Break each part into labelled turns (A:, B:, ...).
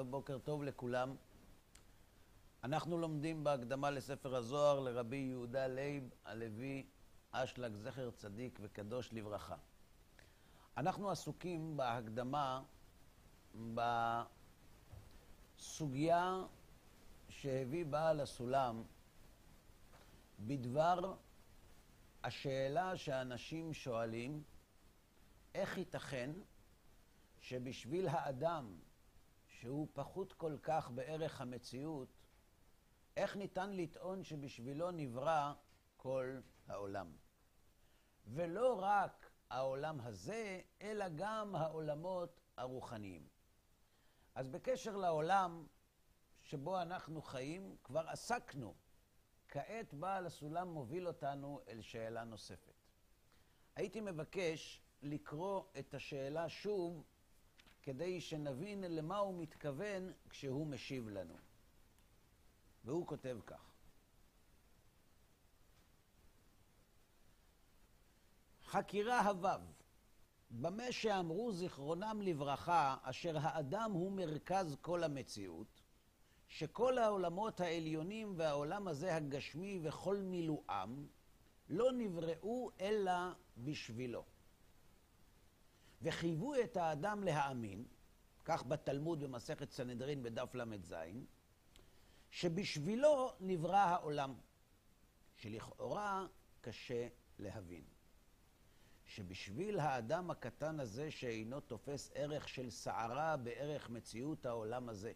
A: טוב, בוקר טוב לכולם. אנחנו לומדים בהקדמה לספר הזוהר לרבי יהודה לייב הלוי אשלג, זכר צדיק וקדוש לברכה. אנחנו עסוקים בהקדמה בסוגיה שהביא בעל הסולם בדבר השאלה שאנשים שואלים, איך ייתכן שבשביל האדם, שהוא פחות כל כך בערך המציאות, איך ניתן לטעון שבשבילו נברא כל העולם? ולא רק העולם הזה, אלא גם העולמות הרוחניים. אז בקשר לעולם שבו אנחנו חיים, כבר עסקנו. כעת בעל הסולם מוביל אותנו אל שאלה נוספת. הייתי מבקש לקרוא את השאלה שוב, כדי שנבין למה הוא מתכוון כשהוא משיב לנו. והוא כותב כך: חקירה הוו, במה שאמרו זיכרונם לברכה, אשר האדם הוא מרכז כל המציאות, שכל העולמות העליונים והעולם הזה הגשמי וכל מילואם לא נבראו אלא בשבילו. וחייבו את האדם להאמין, כך בתלמוד במסכת סנהדרין בדף ל"ז, שבשבילו נברא העולם, שלכאורה קשה להבין. שבשביל האדם הקטן הזה שאינו תופס ערך של סערה בערך מציאות העולם הזה,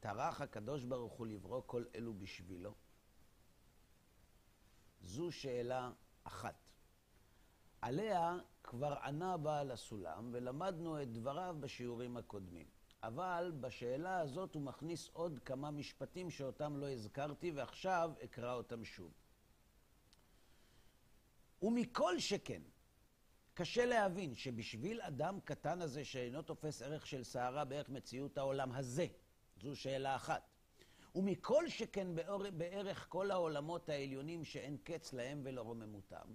A: טרח הקדוש ברוך הוא לברוא כל אלו בשבילו? זו שאלה אחת. עליה כבר ענה בעל הסולם, ולמדנו את דבריו בשיעורים הקודמים. אבל בשאלה הזאת הוא מכניס עוד כמה משפטים שאותם לא הזכרתי, ועכשיו אקרא אותם שוב. ומכל שכן, קשה להבין שבשביל אדם קטן הזה שאינו תופס ערך של סערה בערך מציאות העולם הזה, זו שאלה אחת. ומכל שכן בערך כל העולמות העליונים שאין קץ להם ולרוממותם,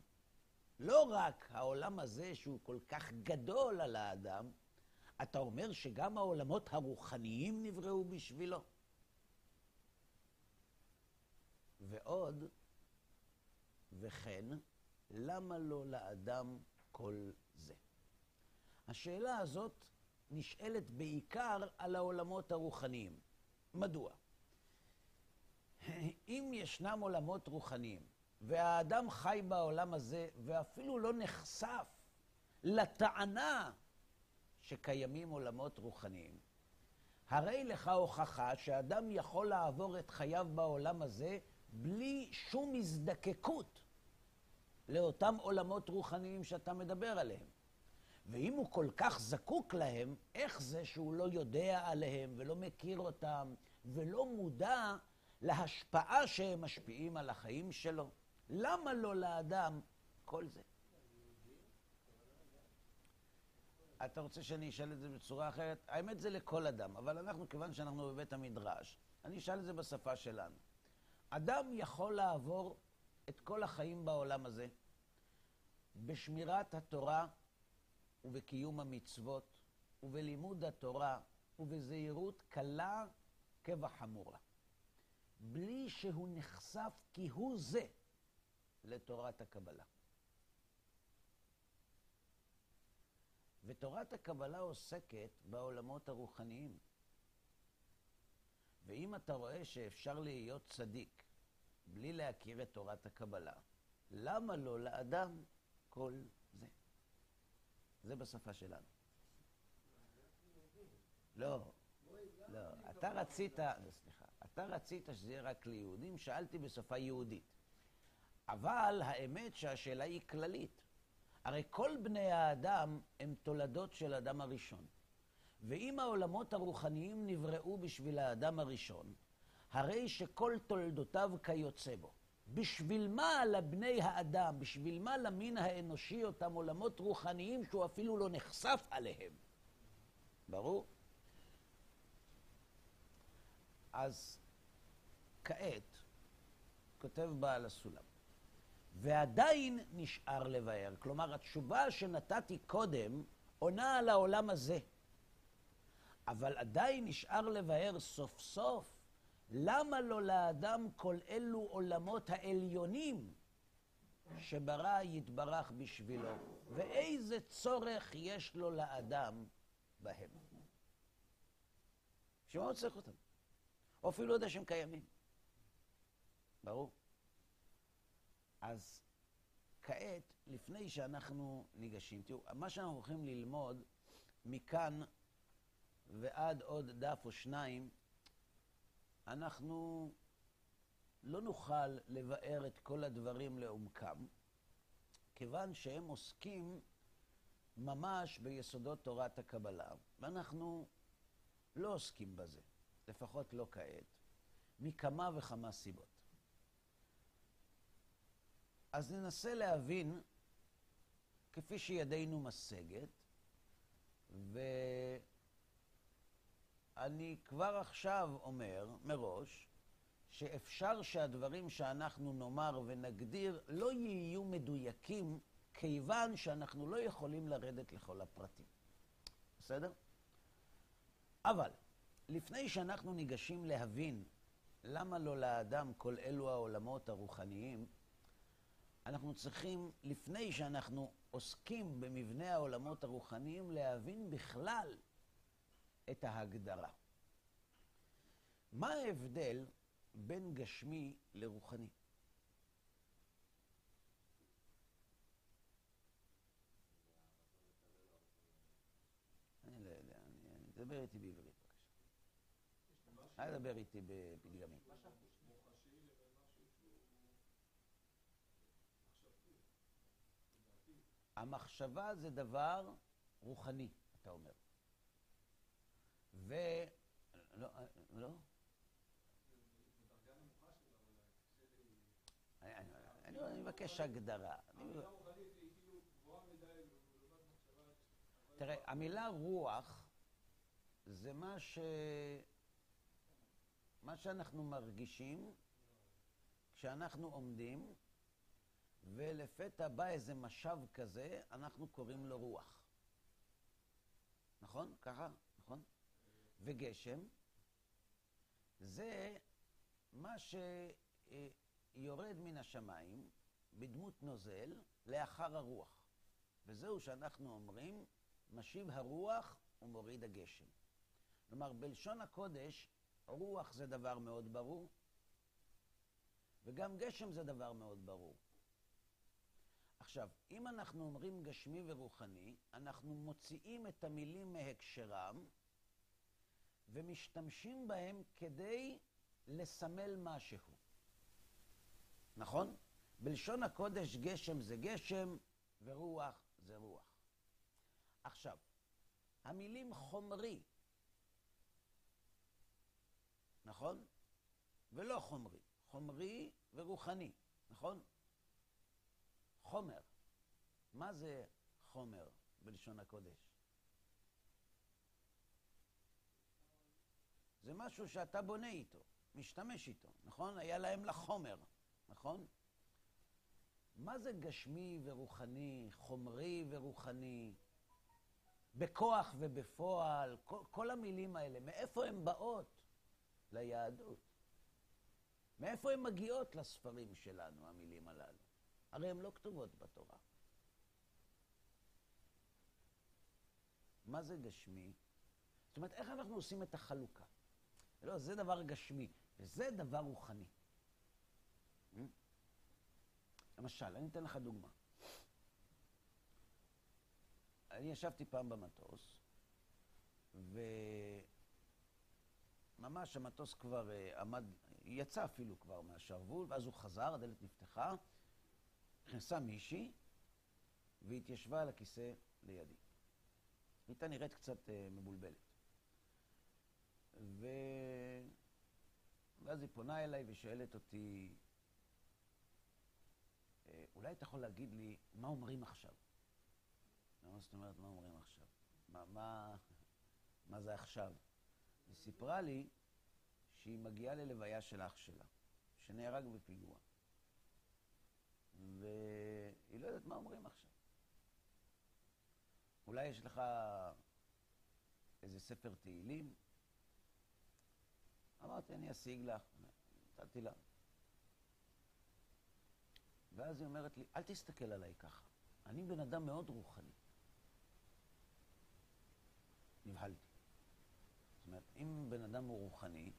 A: לא רק העולם הזה שהוא כל כך גדול על האדם, אתה אומר שגם העולמות הרוחניים נבראו בשבילו. ועוד, וכן, למה לא לאדם כל זה? השאלה הזאת נשאלת בעיקר על העולמות הרוחניים. מדוע? אם ישנם עולמות רוחניים, והאדם חי בעולם הזה, ואפילו לא נחשף לטענה שקיימים עולמות רוחניים, הרי לך הוכחה שאדם יכול לעבור את חייו בעולם הזה בלי שום הזדקקות לאותם עולמות רוחניים שאתה מדבר עליהם. ואם הוא כל כך זקוק להם, איך זה שהוא לא יודע עליהם ולא מכיר אותם ולא מודע להשפעה שהם משפיעים על החיים שלו? למה לא לאדם כל זה? אתה רוצה שאני אשאל את זה בצורה אחרת? האמת זה לכל אדם, אבל אנחנו, כיוון שאנחנו בבית המדרש, אני אשאל את זה בשפה שלנו. אדם יכול לעבור את כל החיים בעולם הזה בשמירת התורה ובקיום המצוות ובלימוד התורה ובזהירות קלה כבחמורה, בלי שהוא נחשף כהוא זה לתורת הקבלה. ותורת הקבלה עוסקת בעולמות הרוחניים. ואם אתה רואה שאפשר להיות צדיק בלי להכיר את תורת הקבלה, למה לא לאדם כל זה? זה בשפה שלנו. לא, לא, אתה רצית, סליחה, אתה רצית שזה יהיה רק ליהודים, שאלתי בשפה יהודית. אבל האמת שהשאלה היא כללית. הרי כל בני האדם הם תולדות של האדם הראשון. ואם העולמות הרוחניים נבראו בשביל האדם הראשון, הרי שכל תולדותיו כיוצא בו. בשביל מה לבני האדם, בשביל מה למין האנושי אותם עולמות רוחניים שהוא אפילו לא נחשף עליהם? ברור? אז כעת, כותב בעל הסולם, ועדיין נשאר לבאר. כלומר, התשובה שנתתי קודם עונה על העולם הזה. אבל עדיין נשאר לבאר סוף סוף למה לו לאדם כל אלו עולמות העליונים שברא יתברך בשבילו, ואיזה צורך יש לו לאדם בהם. בשביל הוא צריך אותם? או אפילו לא יודע שהם קיימים. ברור. אז כעת, לפני שאנחנו ניגשים, תראו, מה שאנחנו הולכים ללמוד מכאן ועד עוד דף או שניים, אנחנו לא נוכל לבאר את כל הדברים לעומקם, כיוון שהם עוסקים ממש ביסודות תורת הקבלה, ואנחנו לא עוסקים בזה, לפחות לא כעת, מכמה וכמה סיבות. אז ננסה להבין, כפי שידינו משגת, ואני כבר עכשיו אומר מראש, שאפשר שהדברים שאנחנו נאמר ונגדיר לא יהיו מדויקים, כיוון שאנחנו לא יכולים לרדת לכל הפרטים. בסדר? אבל לפני שאנחנו ניגשים להבין למה לא לאדם כל אלו העולמות הרוחניים, אנחנו צריכים, לפני שאנחנו עוסקים במבנה העולמות הרוחניים, להבין בכלל את ההגדרה. מה ההבדל בין גשמי לרוחני? אני לא יודע, אני... תדבר איתי בעברית בבקשה. אל תדבר איתי בפתגמים. המחשבה זה דבר רוחני, אתה אומר. ו... לא, לא? אני מבקש הגדרה. תראה, המילה רוח זה מה ש... מה שאנחנו מרגישים כשאנחנו עומדים ולפתע בא איזה משב כזה, אנחנו קוראים לו רוח. נכון? ככה? נכון? וגשם זה מה שיורד מן השמיים בדמות נוזל לאחר הרוח. וזהו שאנחנו אומרים, משיב הרוח ומוריד הגשם. כלומר, בלשון הקודש, רוח זה דבר מאוד ברור, וגם גשם זה דבר מאוד ברור. עכשיו, אם אנחנו אומרים גשמי ורוחני, אנחנו מוציאים את המילים מהקשרם ומשתמשים בהם כדי לסמל משהו. נכון? בלשון הקודש גשם זה גשם ורוח זה רוח. עכשיו, המילים חומרי, נכון? ולא חומרי. חומרי ורוחני, נכון? חומר. מה זה חומר בלשון הקודש? זה משהו שאתה בונה איתו, משתמש איתו, נכון? היה להם לחומר, נכון? מה זה גשמי ורוחני, חומרי ורוחני, בכוח ובפועל, כל, כל המילים האלה, מאיפה הן באות ליהדות? מאיפה הן מגיעות לספרים שלנו, המילים? הרי הן לא כתובות בתורה. מה זה גשמי? זאת אומרת, איך אנחנו עושים את החלוקה? לא, זה דבר גשמי, וזה דבר רוחני. Hmm? למשל, אני אתן לך דוגמה. אני ישבתי פעם במטוס, וממש המטוס כבר uh, עמד, יצא אפילו כבר מהשרוול, ואז הוא חזר, הדלת נפתחה, נכנסה מישהי והתיישבה על הכיסא לידי. הייתה נראית קצת uh, מבולבלת. ו... ואז היא פונה אליי ושואלת אותי, אה, אולי אתה יכול להגיד לי מה אומרים עכשיו? מה זאת אומרת מה אומרים עכשיו? מה, מה, מה זה עכשיו? היא סיפרה לי שהיא מגיעה ללוויה של אח שלה, שנהרג בפיגוע. והיא לא יודעת מה אומרים עכשיו. אולי יש לך איזה ספר תהילים. אמרתי, אני אשיג לך. נתתי לה. ואז היא אומרת לי, אל תסתכל עליי ככה. אני בן אדם מאוד רוחני. נבהלתי. זאת אומרת, אם בן אדם הוא רוחני,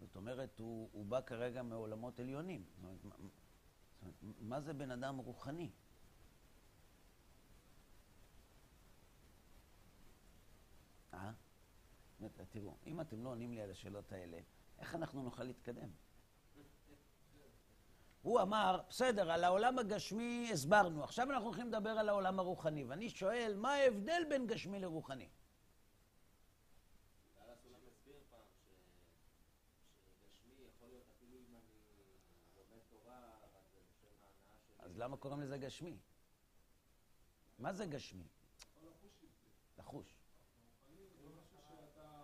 A: זאת אומרת, הוא, הוא בא כרגע מעולמות עליונים. זאת אומרת, אומרת, מה זה בן אדם רוחני? אה? תראו, אם אתם לא עונים לי על השאלות האלה, איך אנחנו נוכל להתקדם? הוא אמר, בסדר, על העולם הגשמי הסברנו, עכשיו אנחנו הולכים לדבר על העולם הרוחני. ואני שואל, מה ההבדל בין גשמי לרוחני? למה קוראים לזה גשמי? מה זה גשמי? לחוש.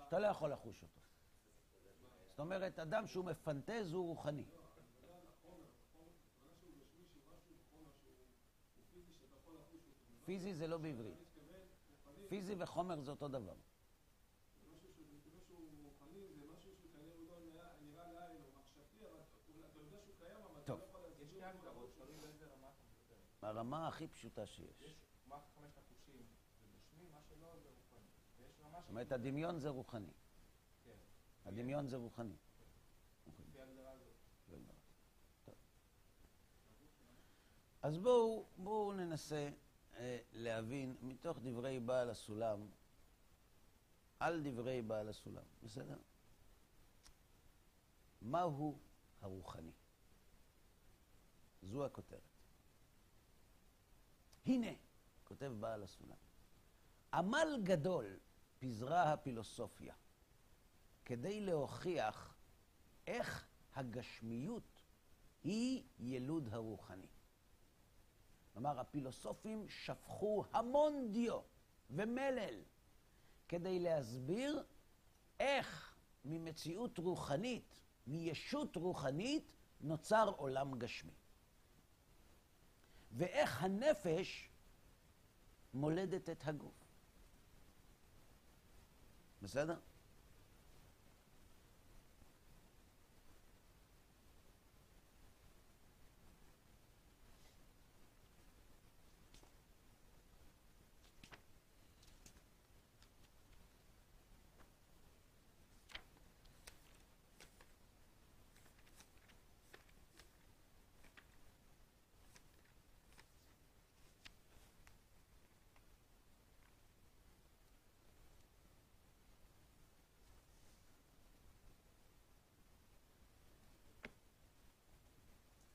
A: אתה לא יכול לחוש אותו. זאת אומרת, אדם שהוא מפנטז הוא רוחני. פיזי זה לא בעברית. פיזי וחומר זה אותו דבר. טוב. הרמה הכי פשוטה שיש.
B: יש מה חמשת החושים זה גשמי, מה שלא זה רוחני. ויש רמה
A: זאת אומרת, הדמיון זה רוחני.
B: כן.
A: הדמיון זה רוחני.
B: הזאת.
A: טוב. אז בואו, בואו ננסה אה, להבין מתוך דברי בעל הסולם, על דברי בעל הסולם, בסדר? מהו הרוחני? זו הכותרת. הנה, כותב בעל הסולם, עמל גדול פיזרה הפילוסופיה כדי להוכיח איך הגשמיות היא ילוד הרוחני. כלומר, הפילוסופים שפכו המון דיו ומלל כדי להסביר איך ממציאות רוחנית, מישות רוחנית, נוצר עולם גשמי. ואיך הנפש מולדת את הגוף. בסדר?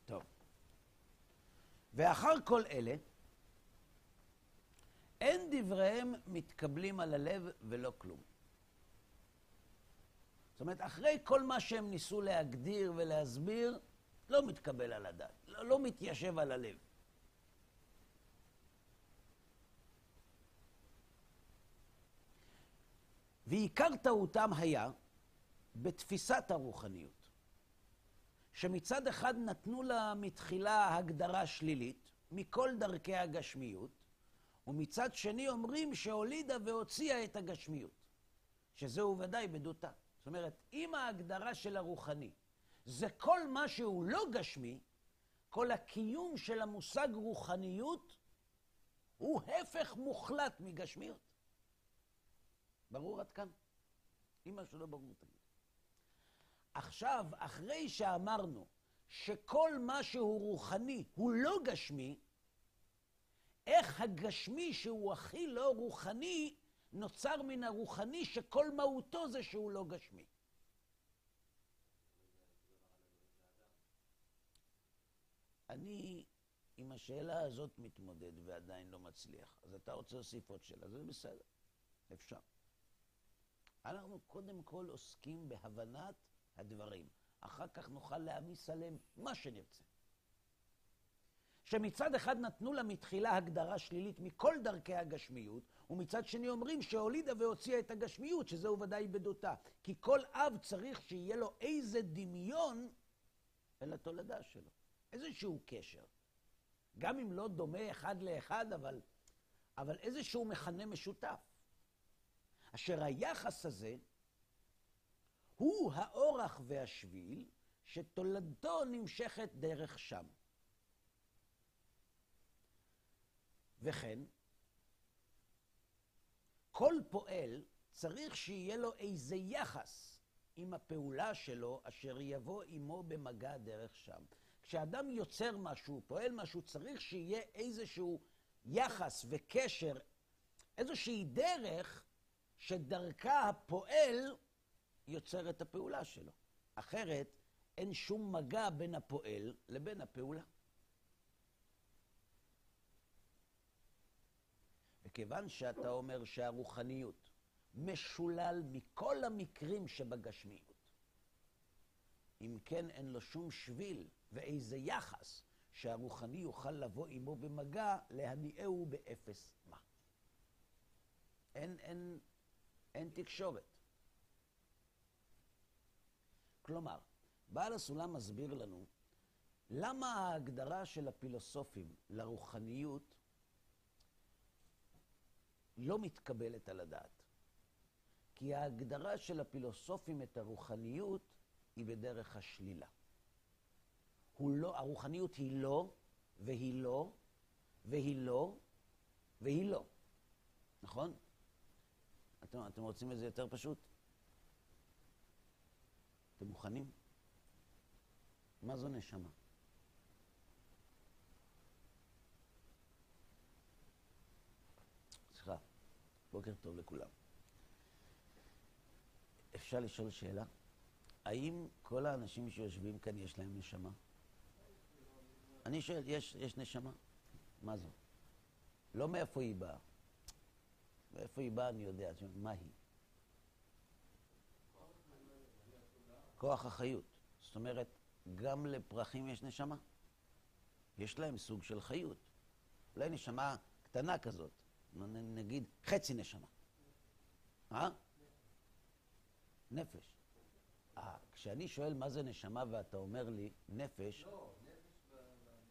A: טוב. ואחר כל אלה, אין דבריהם מתקבלים על הלב ולא כלום. זאת אומרת, אחרי כל מה שהם ניסו להגדיר ולהסביר, לא מתקבל על הדעת, לא, לא מתיישב על הלב. ועיקר טעותם היה בתפיסת הרוחניות. שמצד אחד נתנו לה מתחילה הגדרה שלילית מכל דרכי הגשמיות, ומצד שני אומרים שהולידה והוציאה את הגשמיות, שזהו ודאי בדותה. זאת אומרת, אם ההגדרה של הרוחני זה כל מה שהוא לא גשמי, כל הקיום של המושג רוחניות הוא הפך מוחלט מגשמיות. ברור עד כאן? אם משהו לא ברור, תגיד. עכשיו, אחרי שאמרנו שכל מה שהוא רוחני הוא לא גשמי, איך הגשמי שהוא הכי לא רוחני נוצר מן הרוחני שכל מהותו זה שהוא לא גשמי. אני עם השאלה הזאת מתמודד ועדיין לא מצליח. אז אתה רוצה להוסיף עוד שאלה, זה בסדר, אפשר. אנחנו קודם כל עוסקים בהבנת הדברים. אחר כך נוכל להעמיס עליהם מה שנרצה. שמצד אחד נתנו לה מתחילה הגדרה שלילית מכל דרכי הגשמיות, ומצד שני אומרים שהולידה והוציאה את הגשמיות, שזהו ודאי בדותה. כי כל אב צריך שיהיה לו איזה דמיון אל התולדה שלו, איזשהו קשר. גם אם לא דומה אחד לאחד, אבל, אבל איזשהו מכנה משותף. אשר היחס הזה הוא האורח והשביל שתולדתו נמשכת דרך שם. וכן, כל פועל צריך שיהיה לו איזה יחס עם הפעולה שלו, אשר יבוא עמו במגע דרך שם. כשאדם יוצר משהו, פועל משהו, צריך שיהיה איזשהו יחס וקשר, איזושהי דרך שדרכה הפועל יוצר את הפעולה שלו. אחרת, אין שום מגע בין הפועל לבין הפעולה. וכיוון שאתה אומר שהרוחניות משולל מכל המקרים שבגשמיות, אם כן אין לו שום שביל ואיזה יחס שהרוחני יוכל לבוא עמו במגע, להניעהו באפס מה. אין, אין, אין תקשורת. כלומר, בעל הסולם מסביר לנו למה ההגדרה של הפילוסופים לרוחניות לא מתקבלת על הדעת. כי ההגדרה של הפילוסופים את הרוחניות היא בדרך השלילה. הוא לא, הרוחניות היא לא, והיא לא, והיא לא, והיא לא. נכון? אתם, אתם רוצים את זה יותר פשוט? אתם מוכנים? מה זו נשמה? סליחה, בוקר טוב לכולם. אפשר לשאול שאלה? האם כל האנשים שיושבים כאן יש להם נשמה? אני שואל, יש, יש נשמה? מה זו? לא מאיפה היא באה. מאיפה היא באה אני יודע, מה היא? כוח החיות. זאת אומרת, גם לפרחים יש נשמה. יש להם סוג של חיות. אולי נשמה קטנה כזאת, נגיד חצי נשמה. אה? נפש. אה, כשאני שואל מה זה נשמה ואתה אומר לי נפש...
B: לא, נפש.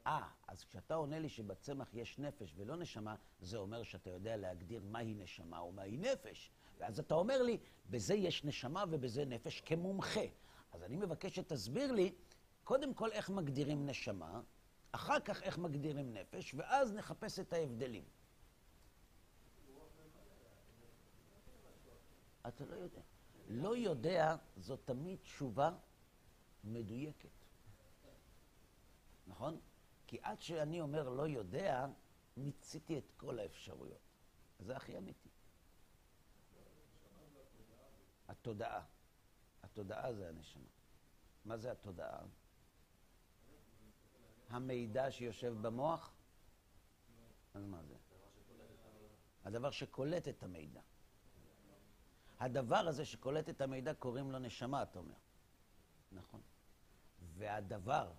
A: אה, אז כשאתה עונה לי שבצמח יש נפש ולא נשמה, זה אומר שאתה יודע להגדיר מהי נשמה או מהי נפש. ואז אתה אומר לי, בזה יש נשמה ובזה נפש כמומחה. אז אני מבקש שתסביר לי, קודם כל איך מגדירים נשמה, אחר כך איך מגדירים נפש, ואז נחפש את ההבדלים. אתה לא יודע. לא יודע, זו תמיד תשובה מדויקת. נכון? כי עד שאני אומר לא יודע, מיציתי את כל האפשרויות. זה הכי אמיתי. התודעה. התודעה זה הנשמה. מה זה התודעה? המידע שיושב במוח? אז מה זה? הדבר שקולט את המידע. הדבר הזה שקולט את המידע קוראים לו נשמה, אתה אומר. נכון. והדבר,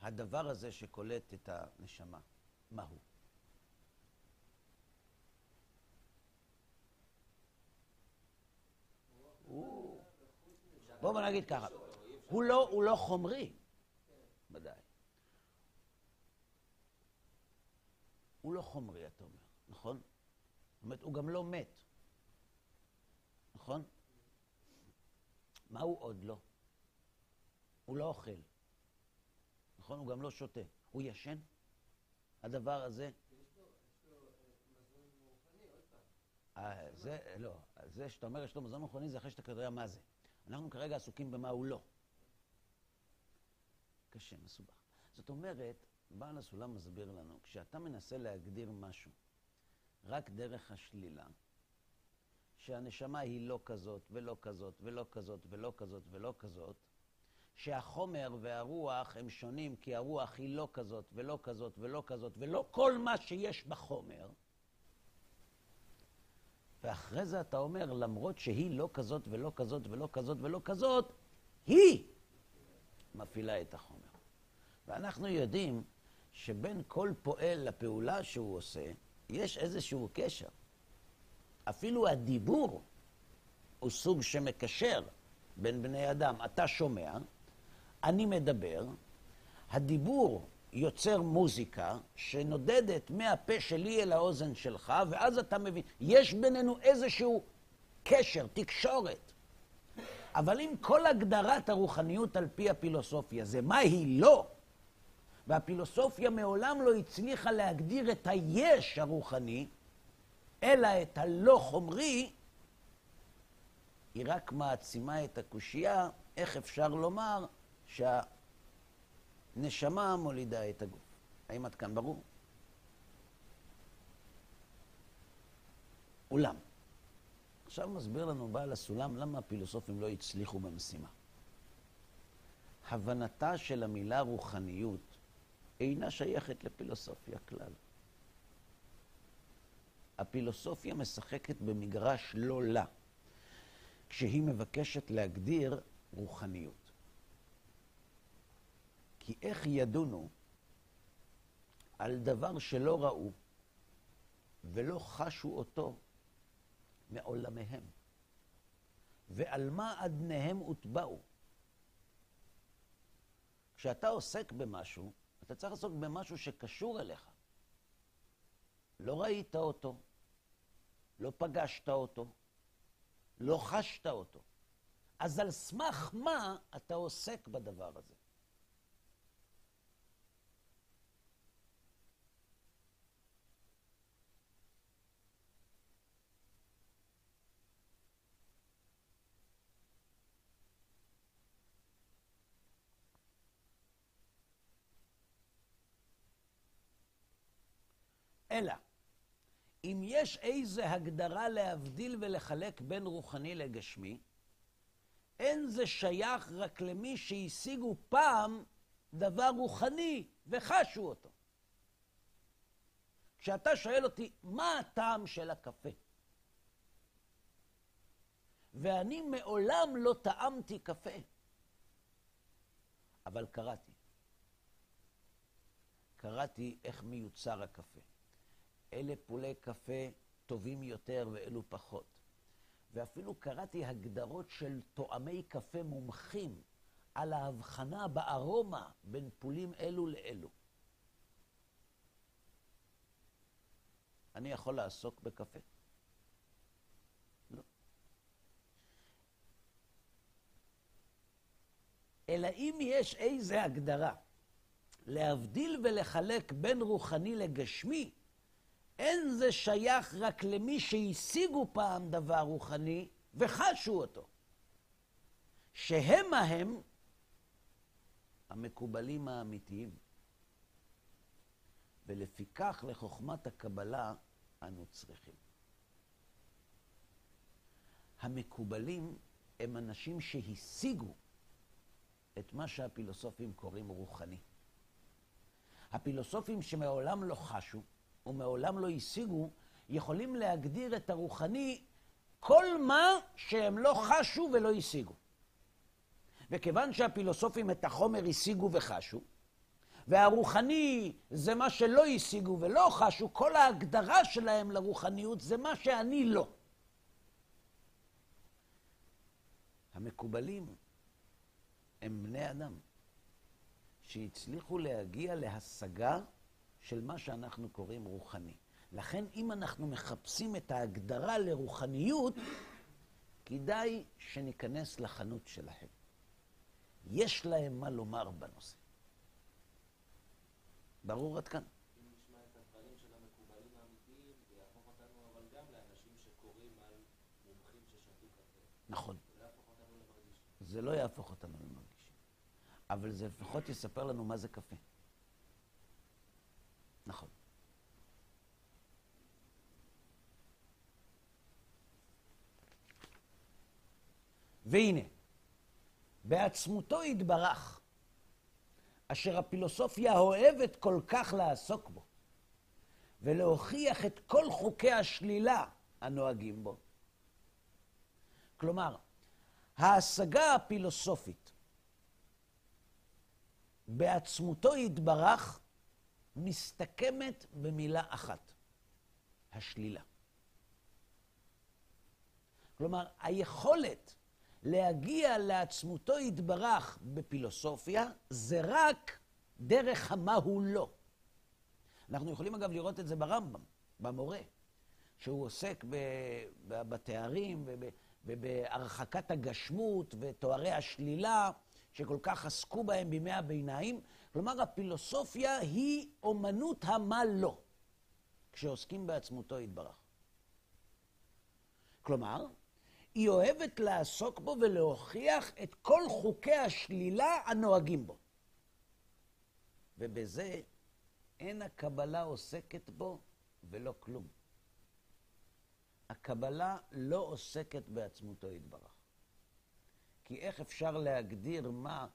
A: הדבר הזה שקולט את הנשמה, מה הוא? בואו נגיד ככה, הוא לא, הוא לא חומרי, ודאי. הוא לא חומרי, אתה אומר, נכון? זאת אומרת, הוא גם לא מת, נכון? מה הוא עוד לא? הוא לא אוכל, נכון? הוא גם לא שותה. הוא ישן? הדבר הזה... אה, זה, לא, זה שאתה אומר יש לו מזון רוחני זה אחרי שאתה יודע מה זה. אנחנו כרגע עסוקים במה הוא לא. קשה, מסובך. זאת אומרת, בעל הסולם מסביר לנו, כשאתה מנסה להגדיר משהו רק דרך השלילה, שהנשמה היא לא כזאת, ולא כזאת, ולא כזאת, ולא כזאת, ולא כזאת, שהחומר והרוח הם שונים, כי הרוח היא לא כזאת, ולא כזאת, ולא כזאת, ולא כל מה שיש בחומר, ואחרי זה אתה אומר, למרות שהיא לא כזאת ולא כזאת ולא כזאת ולא כזאת, היא מפעילה את החומר. ואנחנו יודעים שבין כל פועל לפעולה שהוא עושה, יש איזשהו קשר. אפילו הדיבור הוא סוג שמקשר בין בני אדם. אתה שומע, אני מדבר, הדיבור יוצר מוזיקה שנודדת מהפה שלי אל האוזן שלך, ואז אתה מבין, יש בינינו איזשהו קשר, תקשורת. אבל אם כל הגדרת הרוחניות על פי הפילוסופיה זה מה היא לא, והפילוסופיה מעולם לא הצליחה להגדיר את היש הרוחני, אלא את הלא חומרי, היא רק מעצימה את הקושייה, איך אפשר לומר שהנשמה מולידה את הגוף. האם עד כאן ברור? אולם, עכשיו מסביר לנו בעל הסולם למה הפילוסופים לא הצליחו במשימה. הבנתה של המילה רוחניות אינה שייכת לפילוסופיה כלל. הפילוסופיה משחקת במגרש לא לה, כשהיא מבקשת להגדיר רוחניות. כי איך ידונו על דבר שלא ראו ולא חשו אותו מעולמיהם? ועל מה אדניהם הוטבעו? כשאתה עוסק במשהו, אתה צריך לעסוק במשהו שקשור אליך. לא ראית אותו, לא פגשת אותו, לא חשת אותו. אז על סמך מה אתה עוסק בדבר הזה? אלא, אם יש איזו הגדרה להבדיל ולחלק בין רוחני לגשמי, אין זה שייך רק למי שהשיגו פעם דבר רוחני וחשו אותו. כשאתה שואל אותי, מה הטעם של הקפה? ואני מעולם לא טעמתי קפה, אבל קראתי. קראתי איך מיוצר הקפה. אלה פולי קפה טובים יותר ואלו פחות. ואפילו קראתי הגדרות של טועמי קפה מומחים על ההבחנה בארומה בין פולים אלו לאלו. אני יכול לעסוק בקפה? לא. אלא אם יש איזו הגדרה להבדיל ולחלק בין רוחני לגשמי, אין זה שייך רק למי שהשיגו פעם דבר רוחני וחשו אותו. שהם ההם המקובלים האמיתיים. ולפיכך לחוכמת הקבלה אנו צריכים. המקובלים הם אנשים שהשיגו את מה שהפילוסופים קוראים רוחני. הפילוסופים שמעולם לא חשו, ומעולם לא השיגו, יכולים להגדיר את הרוחני כל מה שהם לא חשו ולא השיגו. וכיוון שהפילוסופים את החומר השיגו וחשו, והרוחני זה מה שלא השיגו ולא חשו, כל ההגדרה שלהם לרוחניות זה מה שאני לא. המקובלים הם בני אדם שהצליחו להגיע להשגה של מה שאנחנו קוראים רוחני. לכן, אם אנחנו מחפשים את ההגדרה לרוחניות, כדאי שניכנס לחנות שלהם. יש להם מה לומר בנושא. ברור עד כאן? נכון.
B: לא.
A: זה לא יהפוך אותנו למרגישים. אבל זה לפחות יספר לנו מה זה קפה. נכון. והנה, בעצמותו יתברך, אשר הפילוסופיה אוהבת כל כך לעסוק בו, ולהוכיח את כל חוקי השלילה הנוהגים בו. כלומר, ההשגה הפילוסופית בעצמותו יתברך מסתכמת במילה אחת, השלילה. כלומר, היכולת להגיע לעצמותו יתברך בפילוסופיה זה רק דרך המה הוא לא. אנחנו יכולים אגב לראות את זה ברמב"ם, במורה. שהוא עוסק בתארים וב, ובהרחקת הגשמות ותוארי השלילה, שכל כך עסקו בהם בימי הביניים. כלומר, הפילוסופיה היא אומנות המה לא, כשעוסקים בעצמותו יתברך. כלומר, היא אוהבת לעסוק בו ולהוכיח את כל חוקי השלילה הנוהגים בו. ובזה אין הקבלה עוסקת בו ולא כלום. הקבלה לא עוסקת בעצמותו יתברך. כי איך אפשר להגדיר מה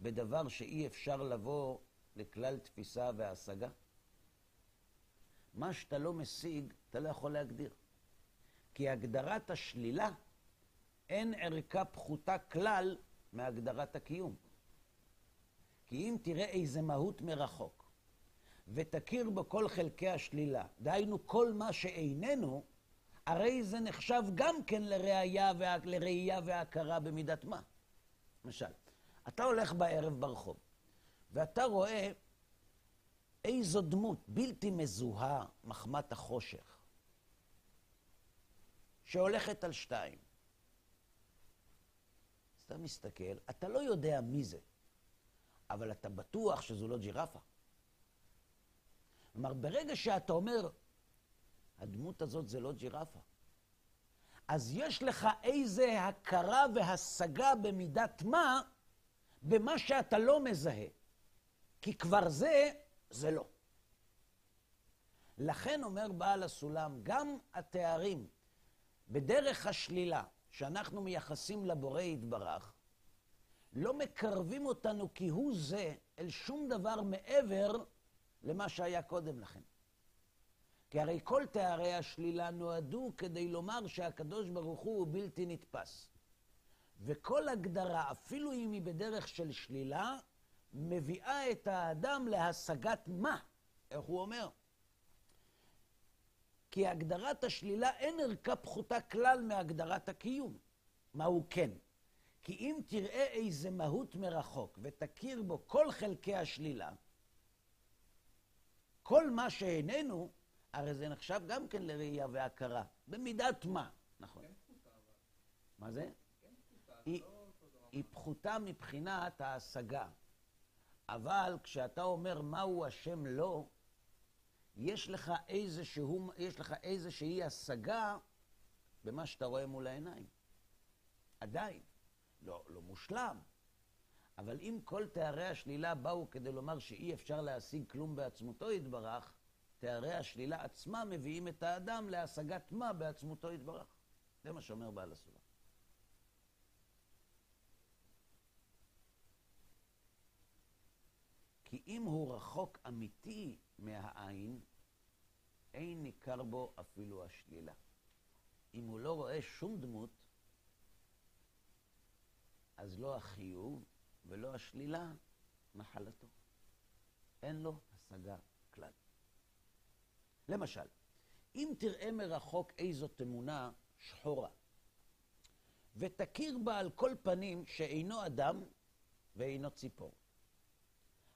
A: בדבר שאי אפשר לבוא לכלל תפיסה והשגה? מה שאתה לא משיג, אתה לא יכול להגדיר. כי הגדרת השלילה אין ערכה פחותה כלל מהגדרת הקיום. כי אם תראה איזה מהות מרחוק, ותכיר בו כל חלקי השלילה, דהיינו כל מה שאיננו, הרי זה נחשב גם כן לראייה, וה... לראייה והכרה במידת מה. למשל, אתה הולך בערב ברחוב, ואתה רואה איזו דמות בלתי מזוהה מחמת החושך, שהולכת על שתיים. אז אתה מסתכל, אתה לא יודע מי זה, אבל אתה בטוח שזו לא ג'ירפה. כלומר, ברגע שאתה אומר, הדמות הזאת זה לא ג'ירפה, אז יש לך איזה הכרה והשגה במידת מה, במה שאתה לא מזהה. כי כבר זה, זה לא. לכן אומר בעל הסולם, גם התארים בדרך השלילה שאנחנו מייחסים לבורא יתברך, לא מקרבים אותנו כהוא זה אל שום דבר מעבר למה שהיה קודם לכן. כי הרי כל תארי השלילה נועדו כדי לומר שהקדוש ברוך הוא בלתי נתפס. וכל הגדרה, אפילו אם היא בדרך של שלילה, מביאה את האדם להשגת מה? איך הוא אומר? כי הגדרת השלילה אין ערכה פחותה כלל מהגדרת הקיום. מה הוא כן? כי אם תראה איזה מהות מרחוק ותכיר בו כל חלקי השלילה, כל מה שאיננו, הרי זה נחשב גם כן לראייה והכרה. במידת מה, נכון. כן. מה זה? כן פחותה, היא, לא היא פחותה מבחינת ההשגה. אבל כשאתה אומר מהו השם לא, יש לך, איזשהו, יש לך איזושהי השגה במה שאתה רואה מול העיניים. עדיין. לא, לא מושלם. אבל אם כל תארי השלילה באו כדי לומר שאי אפשר להשיג כלום בעצמותו יתברך, תארי השלילה עצמם מביאים את האדם להשגת מה בעצמותו יתברך. זה מה שאומר בעל הסולם. כי אם הוא רחוק אמיתי מהעין, אין ניכר בו אפילו השלילה. אם הוא לא רואה שום דמות, אז לא החיוב ולא השלילה נחלתו. אין לו השגה כלל. למשל, אם תראה מרחוק איזו תמונה שחורה, ותכיר בה על כל פנים שאינו אדם ואינו ציפור.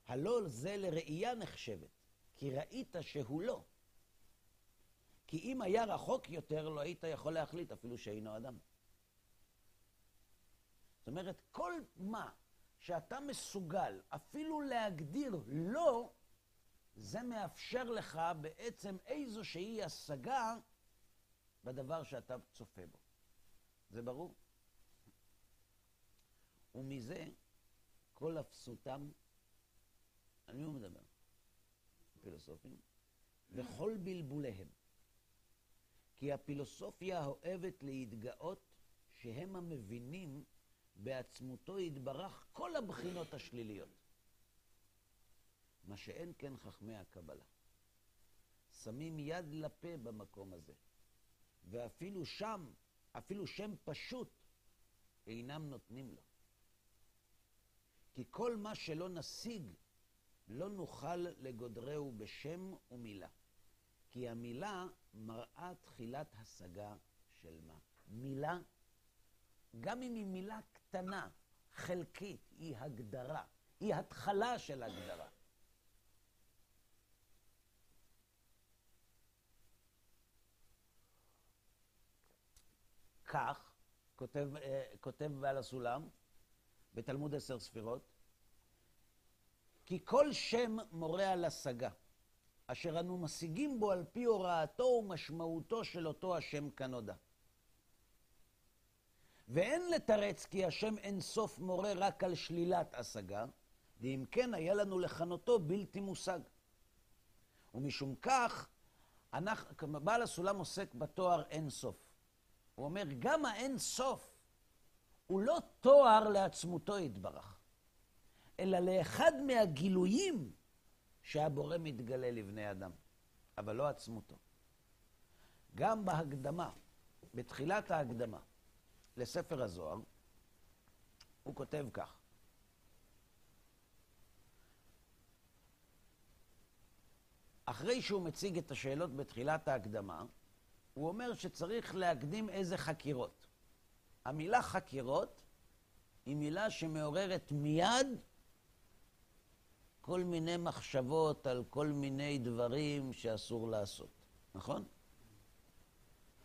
A: הלא זה לראייה נחשבת, כי ראית שהוא לא. כי אם היה רחוק יותר, לא היית יכול להחליט אפילו שאינו אדם. זאת אומרת, כל מה שאתה מסוגל אפילו להגדיר לא, זה מאפשר לך בעצם איזושהי השגה בדבר שאתה צופה בו. זה ברור? ומזה כל אפסותם, על מי הוא מדבר? פילוסופים, וכל בלבוליהם. כי הפילוסופיה אוהבת להתגאות שהם המבינים בעצמותו יתברך כל הבחינות השליליות. מה שאין כן חכמי הקבלה. שמים יד לפה במקום הזה, ואפילו שם, אפילו שם פשוט, אינם נותנים לו. כי כל מה שלא נשיג, לא נוכל לגודרהו בשם ומילה. כי המילה מראה תחילת השגה של מה? מילה, גם אם היא מילה קטנה, חלקית, היא הגדרה, היא התחלה של הגדרה. כך, כותב, אה, כותב בעל הסולם, בתלמוד עשר ספירות, כי כל שם מורה על השגה, אשר אנו משיגים בו על פי הוראתו ומשמעותו של אותו השם כנודע. ואין לתרץ כי השם אין סוף מורה רק על שלילת השגה, ואם כן היה לנו לכנותו בלתי מושג. ומשום כך, אנחנו, בעל הסולם עוסק בתואר אין סוף. הוא אומר, גם האין סוף הוא לא תואר לעצמותו יתברך, אלא לאחד מהגילויים שהבורא מתגלה לבני אדם, אבל לא עצמותו. גם בהקדמה, בתחילת ההקדמה לספר הזוהר, הוא כותב כך: אחרי שהוא מציג את השאלות בתחילת ההקדמה, הוא אומר שצריך להקדים איזה חקירות. המילה חקירות היא מילה שמעוררת מיד כל מיני מחשבות על כל מיני דברים שאסור לעשות, נכון?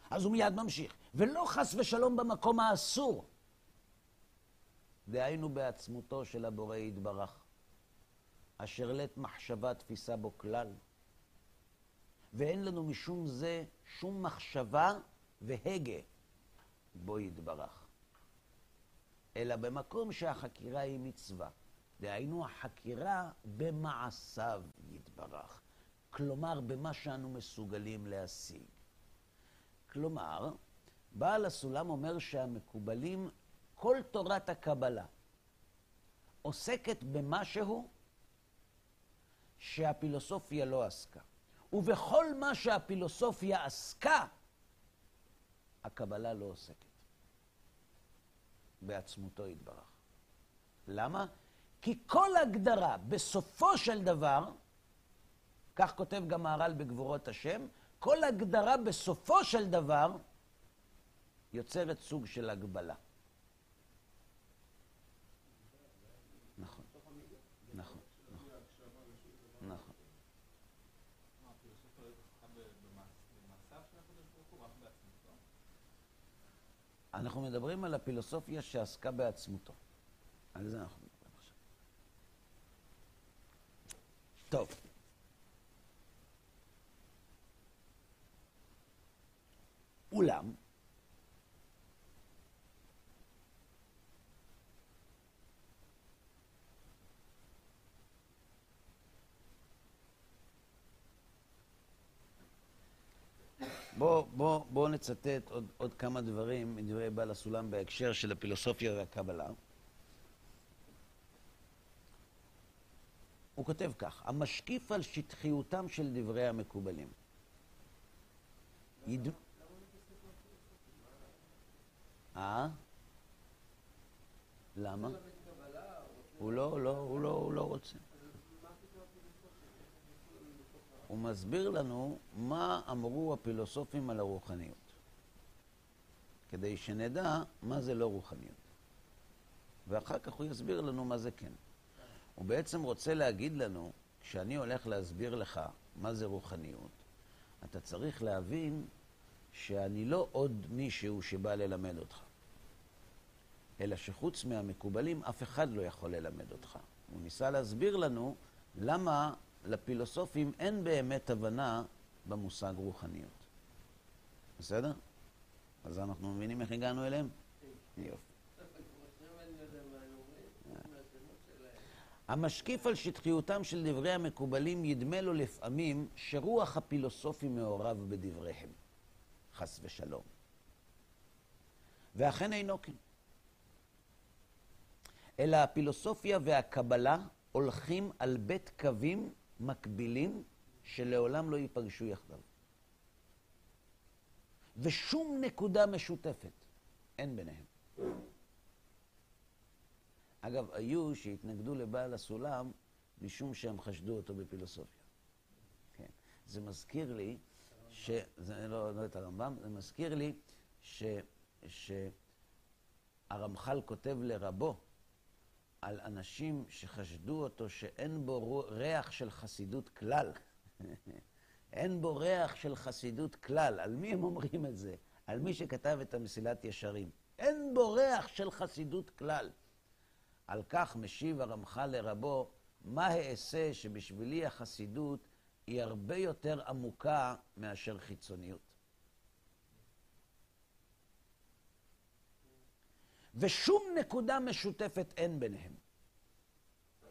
A: אז הוא מיד ממשיך, ולא חס ושלום במקום האסור. דהיינו בעצמותו של הבורא יתברך, אשר לית מחשבה תפיסה בו כלל. ואין לנו משום זה שום מחשבה והגה בו יתברך. אלא במקום שהחקירה היא מצווה. דהיינו, החקירה במעשיו יתברך. כלומר, במה שאנו מסוגלים להשיג. כלומר, בעל הסולם אומר שהמקובלים, כל תורת הקבלה עוסקת במשהו שהפילוסופיה לא עסקה. ובכל מה שהפילוסופיה עסקה, הקבלה לא עוסקת. בעצמותו יתברך. למה? כי כל הגדרה, בסופו של דבר, כך כותב גם מהר"ל בגבורות השם, כל הגדרה בסופו של דבר יוצרת סוג של הגבלה. נכון, נכון, נכון, נכון. אנחנו מדברים על הפילוסופיה שעסקה בעצמותו. על זה אנחנו מדברים עכשיו. טוב. אולם, בואו בוא, בוא נצטט עוד, עוד כמה דברים מדברי בעל הסולם בהקשר של הפילוסופיה והקבלה. הוא כותב כך, המשקיף על שטחיותם של דברי המקובלים. יד... אה? למה? הוא לא, לא, הוא לא, הוא לא רוצה. הוא מסביר לנו מה אמרו הפילוסופים על הרוחניות, כדי שנדע מה זה לא רוחניות. ואחר כך הוא יסביר לנו מה זה כן. הוא בעצם רוצה להגיד לנו, כשאני הולך להסביר לך מה זה רוחניות, אתה צריך להבין שאני לא עוד מישהו שבא ללמד אותך, אלא שחוץ מהמקובלים אף אחד לא יכול ללמד אותך. הוא ניסה להסביר לנו למה לפילוסופים אין באמת הבנה במושג רוחניות. בסדר? אז אנחנו מבינים איך הגענו אליהם? יופי. המשקיף על שטחיותם של דברי המקובלים ידמה לו לפעמים שרוח הפילוסופי מעורב בדבריהם, חס ושלום. ואכן אינו כן. אלא הפילוסופיה והקבלה הולכים על בית קווים מקבילים שלעולם לא ייפגשו יחדיו. ושום נקודה משותפת אין ביניהם. אגב, היו שהתנגדו לבעל הסולם משום שהם חשדו אותו בפילוסופיה. כן. זה מזכיר לי, ש... זה לא, לא את הרמב"ם, זה מזכיר לי ש... שהרמח"ל כותב לרבו על אנשים שחשדו אותו שאין בו ריח של חסידות כלל. אין בו ריח של חסידות כלל. על מי הם אומרים את זה? על מי שכתב את המסילת ישרים. אין בו ריח של חסידות כלל. על כך משיב הרמח"ל לרבו, מה אעשה שבשבילי החסידות היא הרבה יותר עמוקה מאשר חיצוניות. ושום נקודה משותפת אין ביניהם.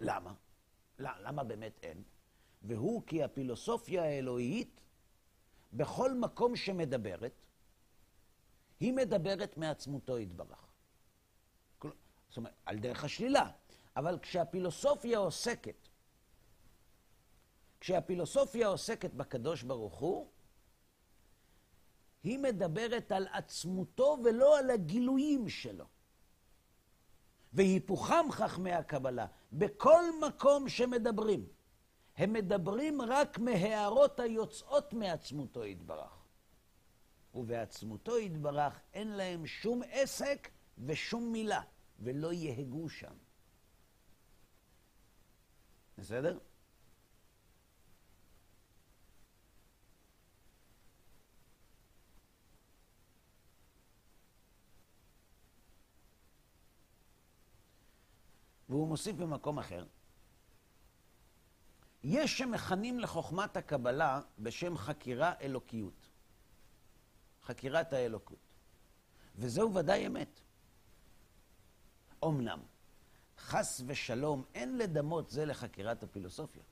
A: למה? למה באמת אין? והוא כי הפילוסופיה האלוהית, בכל מקום שמדברת, היא מדברת מעצמותו יתברך. אומרת, על דרך השלילה. אבל כשהפילוסופיה עוסקת, כשהפילוסופיה עוסקת בקדוש ברוך הוא, היא מדברת על עצמותו ולא על הגילויים שלו. והיפוכם חכמי הקבלה, בכל מקום שמדברים, הם מדברים רק מהערות היוצאות מעצמותו יתברך. ובעצמותו יתברך אין להם שום עסק ושום מילה, ולא יהגו שם. בסדר? והוא מוסיף במקום אחר, יש שמכנים לחוכמת הקבלה בשם חקירה אלוקיות. חקירת האלוקות. וזהו ודאי אמת. אמנם, חס ושלום, אין לדמות זה לחקירת הפילוסופיה.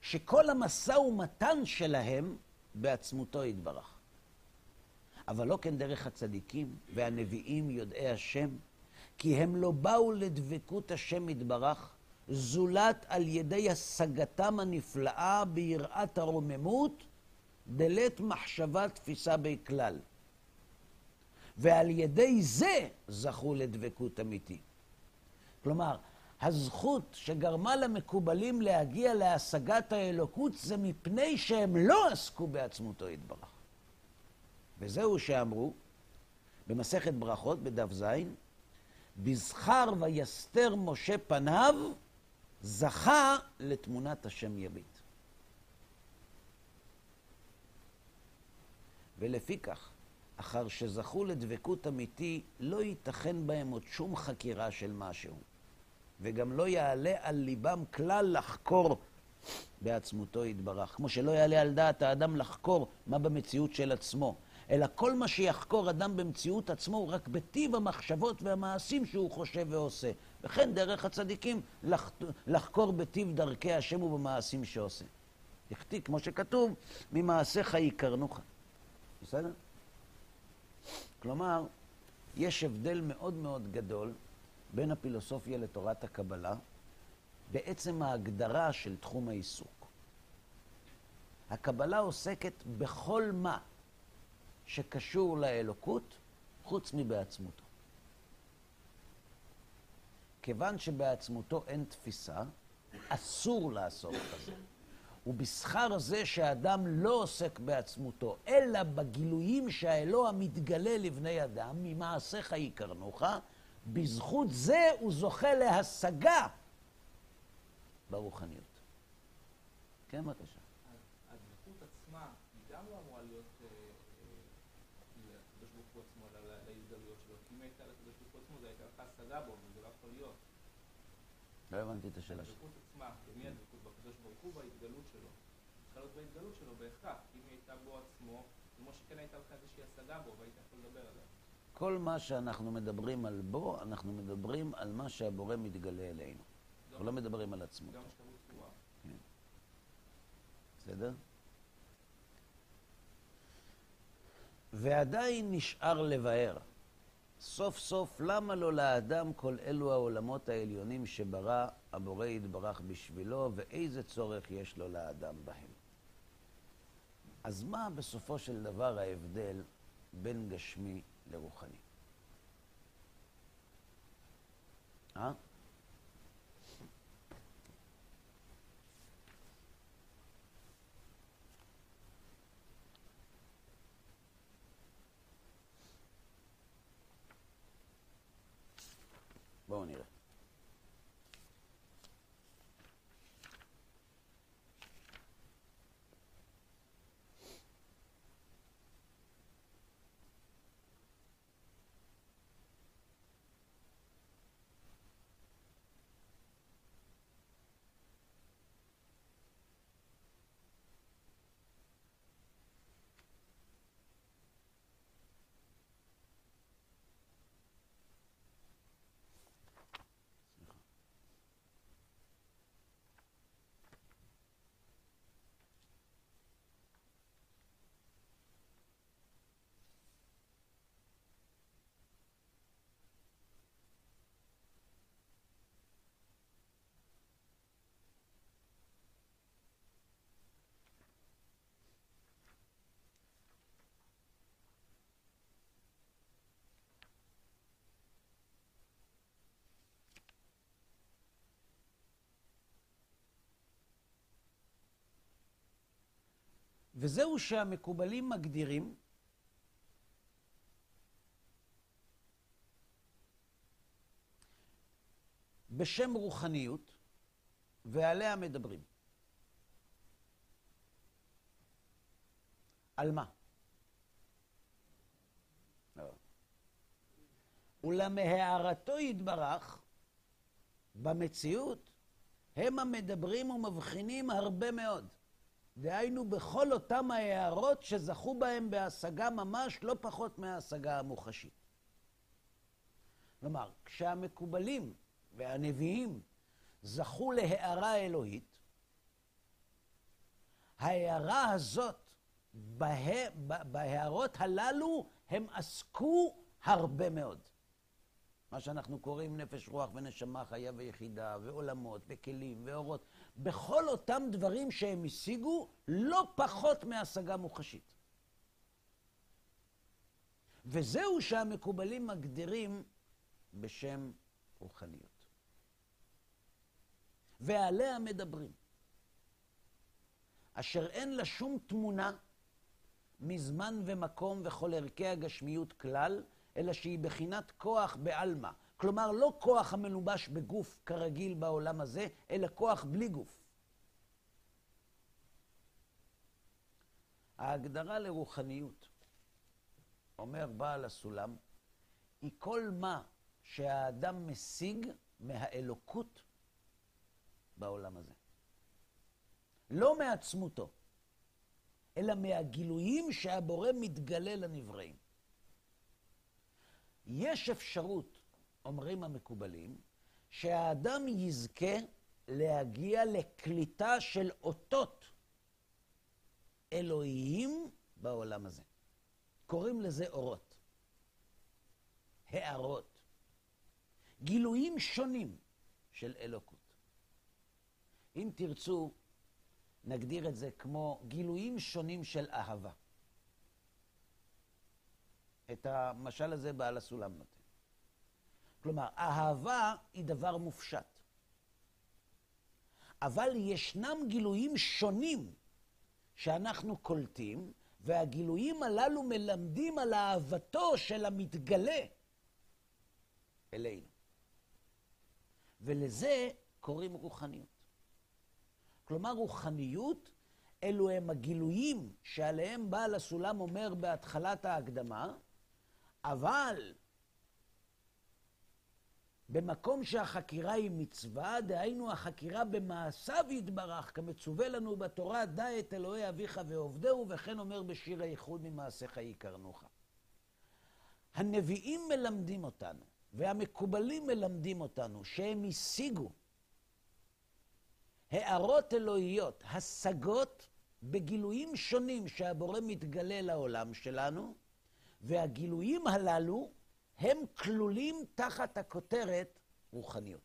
A: שכל המשא ומתן שלהם בעצמותו יתברך. אבל לא כן דרך הצדיקים והנביאים יודעי השם, כי הם לא באו לדבקות השם יתברך, זולת על ידי השגתם הנפלאה ביראת הרוממות, דלת מחשבה תפיסה בכלל. ועל ידי זה זכו לדבקות אמיתי. כלומר, הזכות שגרמה למקובלים להגיע להשגת האלוקות זה מפני שהם לא עסקו בעצמותו יתברך. וזהו שאמרו במסכת ברכות בדף ז, בזכר ויסתר משה פניו, זכה לתמונת השם יביט. ולפיכך, אחר שזכו לדבקות אמיתי, לא ייתכן בהם עוד שום חקירה של משהו, וגם לא יעלה על ליבם כלל לחקור בעצמותו יתברך, כמו שלא יעלה על דעת האדם לחקור מה במציאות של עצמו, אלא כל מה שיחקור אדם במציאות עצמו הוא רק בטיב המחשבות והמעשים שהוא חושב ועושה. וכן דרך הצדיקים לח... לחקור בטיב דרכי השם ובמעשים שעושה. יכתיק, כמו שכתוב, ממעשיך יקרנוך. בסדר? כלומר, יש הבדל מאוד מאוד גדול בין הפילוסופיה לתורת הקבלה בעצם ההגדרה של תחום העיסוק. הקבלה עוסקת בכל מה שקשור לאלוקות חוץ מבעצמותו. כיוון שבעצמותו אין תפיסה, אסור לעסוק בזה. ובשכר זה שאדם לא עוסק בעצמותו, אלא בגילויים שהאלוה מתגלה לבני אדם, ממעשיך יקרנוך, בזכות זה הוא זוכה להשגה ברוחניות. כן, בבקשה.
C: הדבקות עצמה היא גם לא אמורה להיות אה, אה, לקדוש ברוך הוא עצמו, להזדמנויות שלו. אם הייתה לקדוש ברוך הוא עצמו, זה הייתה השגה בו, וזה לא יכול להיות.
A: לא הבנתי את השאלה שלך.
C: הדבקות עצמה, במי הדבקות? בקדוש ברוך הוא, בהתגלות שלו. צריכה להיות בהתגלות שלו בהכרח. אם היא הייתה בו עצמו, כמו שכן הייתה לך איזושהי השגה בו, והיית יכול לדבר עליה.
A: כל מה שאנחנו מדברים על בו, אנחנו מדברים על מה שהבורא מתגלה אלינו. אנחנו לא מדברים על עצמותו.
C: גם תבואה.
A: בסדר? ועדיין נשאר לבאר. סוף סוף, למה לא לאדם כל אלו העולמות העליונים שברא הבורא יתברך בשבילו, ואיזה צורך יש לו לאדם בהם? אז מה בסופו של דבר ההבדל בין גשמי לרוחני? אה? בואו נראה. וזהו שהמקובלים מגדירים בשם רוחניות, ועליה מדברים. על מה? לא. ולמהערתו יתברך, במציאות, הם המדברים ומבחינים הרבה מאוד. דהיינו, בכל אותם ההערות שזכו בהם בהשגה ממש, לא פחות מההשגה המוחשית. כלומר, כשהמקובלים והנביאים זכו להערה אלוהית, ההערה הזאת, בה, בהערות הללו, הם עסקו הרבה מאוד. מה שאנחנו קוראים נפש, רוח ונשמה, חיה ויחידה, ועולמות, וכלים, ואורות, בכל אותם דברים שהם השיגו, לא פחות מהשגה מוחשית. וזהו שהמקובלים מגדירים בשם רוחניות. ועליה מדברים, אשר אין לה שום תמונה מזמן ומקום וכל ערכי הגשמיות כלל, אלא שהיא בחינת כוח בעלמא. כלומר, לא כוח המלובש בגוף כרגיל בעולם הזה, אלא כוח בלי גוף. ההגדרה לרוחניות, אומר בעל הסולם, היא כל מה שהאדם משיג מהאלוקות בעולם הזה. לא מעצמותו, אלא מהגילויים שהבורא מתגלה לנבראים. יש אפשרות, אומרים המקובלים, שהאדם יזכה להגיע לקליטה של אותות אלוהיים בעולם הזה. קוראים לזה אורות, הערות, גילויים שונים של אלוקות. אם תרצו, נגדיר את זה כמו גילויים שונים של אהבה. את המשל הזה בעל הסולם נותן. כלומר, אהבה היא דבר מופשט. אבל ישנם גילויים שונים שאנחנו קולטים, והגילויים הללו מלמדים על אהבתו של המתגלה אלינו. ולזה קוראים רוחניות. כלומר, רוחניות אלו הם הגילויים שעליהם בעל הסולם אומר בהתחלת ההקדמה, אבל במקום שהחקירה היא מצווה, דהיינו החקירה במעשיו יתברך, כמצווה לנו בתורה, דע את אלוהי אביך ועובדהו, וכן אומר בשיר הייחוד ממעשיך יקרנוך. הנביאים מלמדים אותנו, והמקובלים מלמדים אותנו, שהם השיגו הערות אלוהיות, השגות בגילויים שונים שהבורא מתגלה לעולם שלנו, והגילויים הללו הם כלולים תחת הכותרת רוחניות.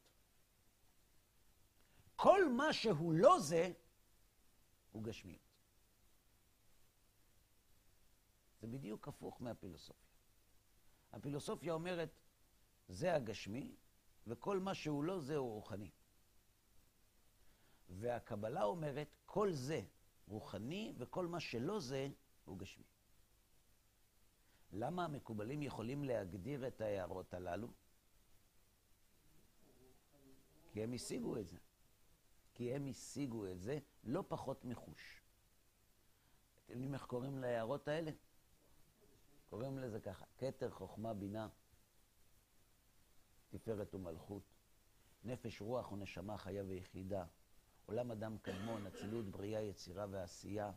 A: כל מה שהוא לא זה, הוא גשמיות. זה בדיוק הפוך מהפילוסופיה. הפילוסופיה אומרת, זה הגשמי, וכל מה שהוא לא זה הוא רוחני. והקבלה אומרת, כל זה רוחני, וכל מה שלא זה הוא גשמי. למה המקובלים יכולים להגדיר את ההערות הללו? כי הם השיגו את זה. כי הם השיגו את זה לא פחות מחוש. אתם יודעים איך קוראים להערות האלה? קוראים לזה ככה, כתר, חוכמה, בינה, תפארת ומלכות, נפש, רוח ונשמה, חיה ויחידה, עולם אדם קדמון, אצילות, בריאה, יצירה ועשייה,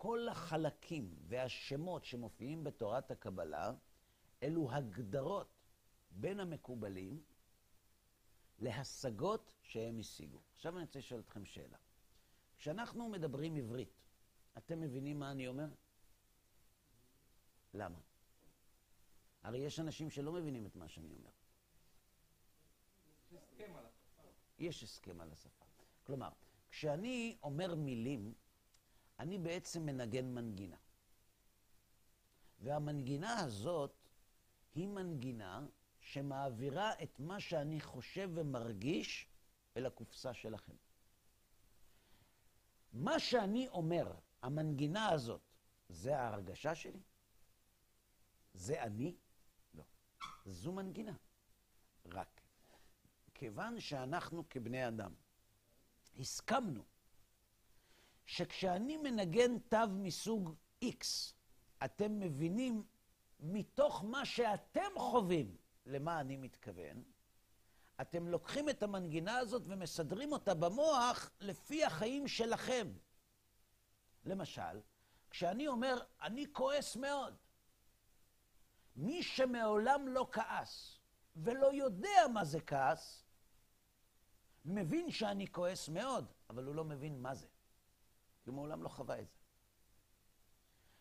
A: כל החלקים והשמות שמופיעים בתורת הקבלה, אלו הגדרות בין המקובלים להשגות שהם השיגו. עכשיו אני רוצה לשאול אתכם שאלה. כשאנחנו מדברים עברית, אתם מבינים מה אני אומר? למה? הרי יש אנשים שלא מבינים את מה שאני אומר.
C: יש הסכם על השפה.
A: כלומר, כשאני אומר מילים, אני בעצם מנגן מנגינה. והמנגינה הזאת היא מנגינה שמעבירה את מה שאני חושב ומרגיש אל הקופסה שלכם. מה שאני אומר המנגינה הזאת, זה ההרגשה שלי? זה אני? לא. זו מנגינה. רק. כיוון שאנחנו כבני אדם הסכמנו שכשאני מנגן תו מסוג X, אתם מבינים מתוך מה שאתם חווים למה אני מתכוון, אתם לוקחים את המנגינה הזאת ומסדרים אותה במוח לפי החיים שלכם. למשל, כשאני אומר, אני כועס מאוד, מי שמעולם לא כעס ולא יודע מה זה כעס, מבין שאני כועס מאוד, אבל הוא לא מבין מה זה. כי מעולם לא חווה את זה.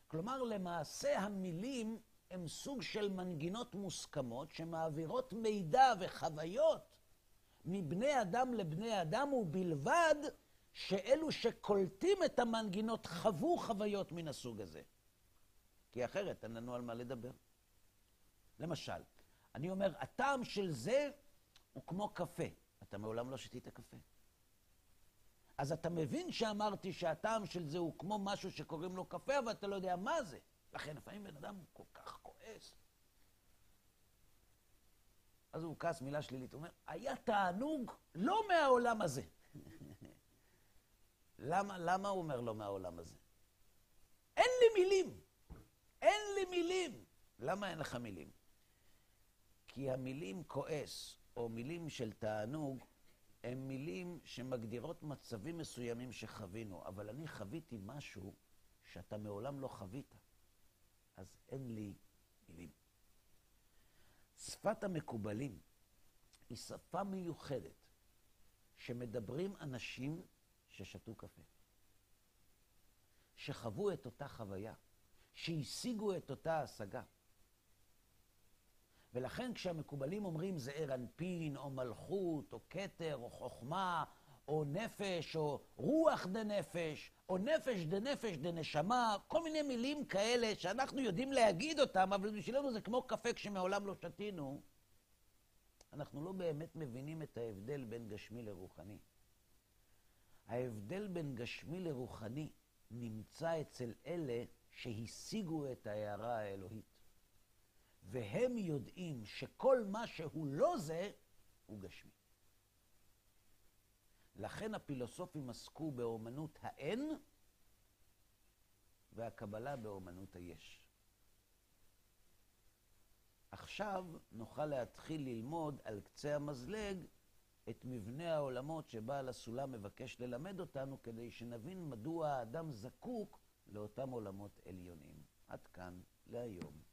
A: כלומר, למעשה המילים הם סוג של מנגינות מוסכמות שמעבירות מידע וחוויות מבני אדם לבני אדם, ובלבד שאלו שקולטים את המנגינות חוו חוויות מן הסוג הזה. כי אחרת אין לנו על מה לדבר. למשל, אני אומר, הטעם של זה הוא כמו קפה. אתה מעולם לא שתית קפה. אז אתה מבין שאמרתי שהטעם של זה הוא כמו משהו שקוראים לו קפה, אבל אתה לא יודע מה זה. לכן לפעמים בן אדם כל כך כועס. אז הוא כעס מילה שלילית, הוא אומר, היה תענוג לא מהעולם הזה. למה, למה הוא אומר לא מהעולם הזה? אין לי מילים. אין לי מילים. למה אין לך מילים? כי המילים כועס, או מילים של תענוג, הם מילים שמגדירות מצבים מסוימים שחווינו, אבל אני חוויתי משהו שאתה מעולם לא חווית, אז אין לי מילים. שפת המקובלים היא שפה מיוחדת שמדברים אנשים ששתו קפה, שחוו את אותה חוויה, שהשיגו את אותה השגה. ולכן כשהמקובלים אומרים זה אנפין, או מלכות, או כתר, או חוכמה, או נפש, או רוח דנפש, או נפש דנפש דנשמה, כל מיני מילים כאלה שאנחנו יודעים להגיד אותם, אבל בשבילנו זה כמו קפה כשמעולם לא שתינו. אנחנו לא באמת מבינים את ההבדל בין גשמי לרוחני. ההבדל בין גשמי לרוחני נמצא אצל אלה שהשיגו את ההערה האלוהית. והם יודעים שכל מה שהוא לא זה, הוא גשמי. לכן הפילוסופים עסקו באומנות האין, והקבלה באומנות היש. עכשיו נוכל להתחיל ללמוד על קצה המזלג את מבנה העולמות שבעל הסולם מבקש ללמד אותנו, כדי שנבין מדוע האדם זקוק לאותם עולמות עליונים. עד כאן להיום.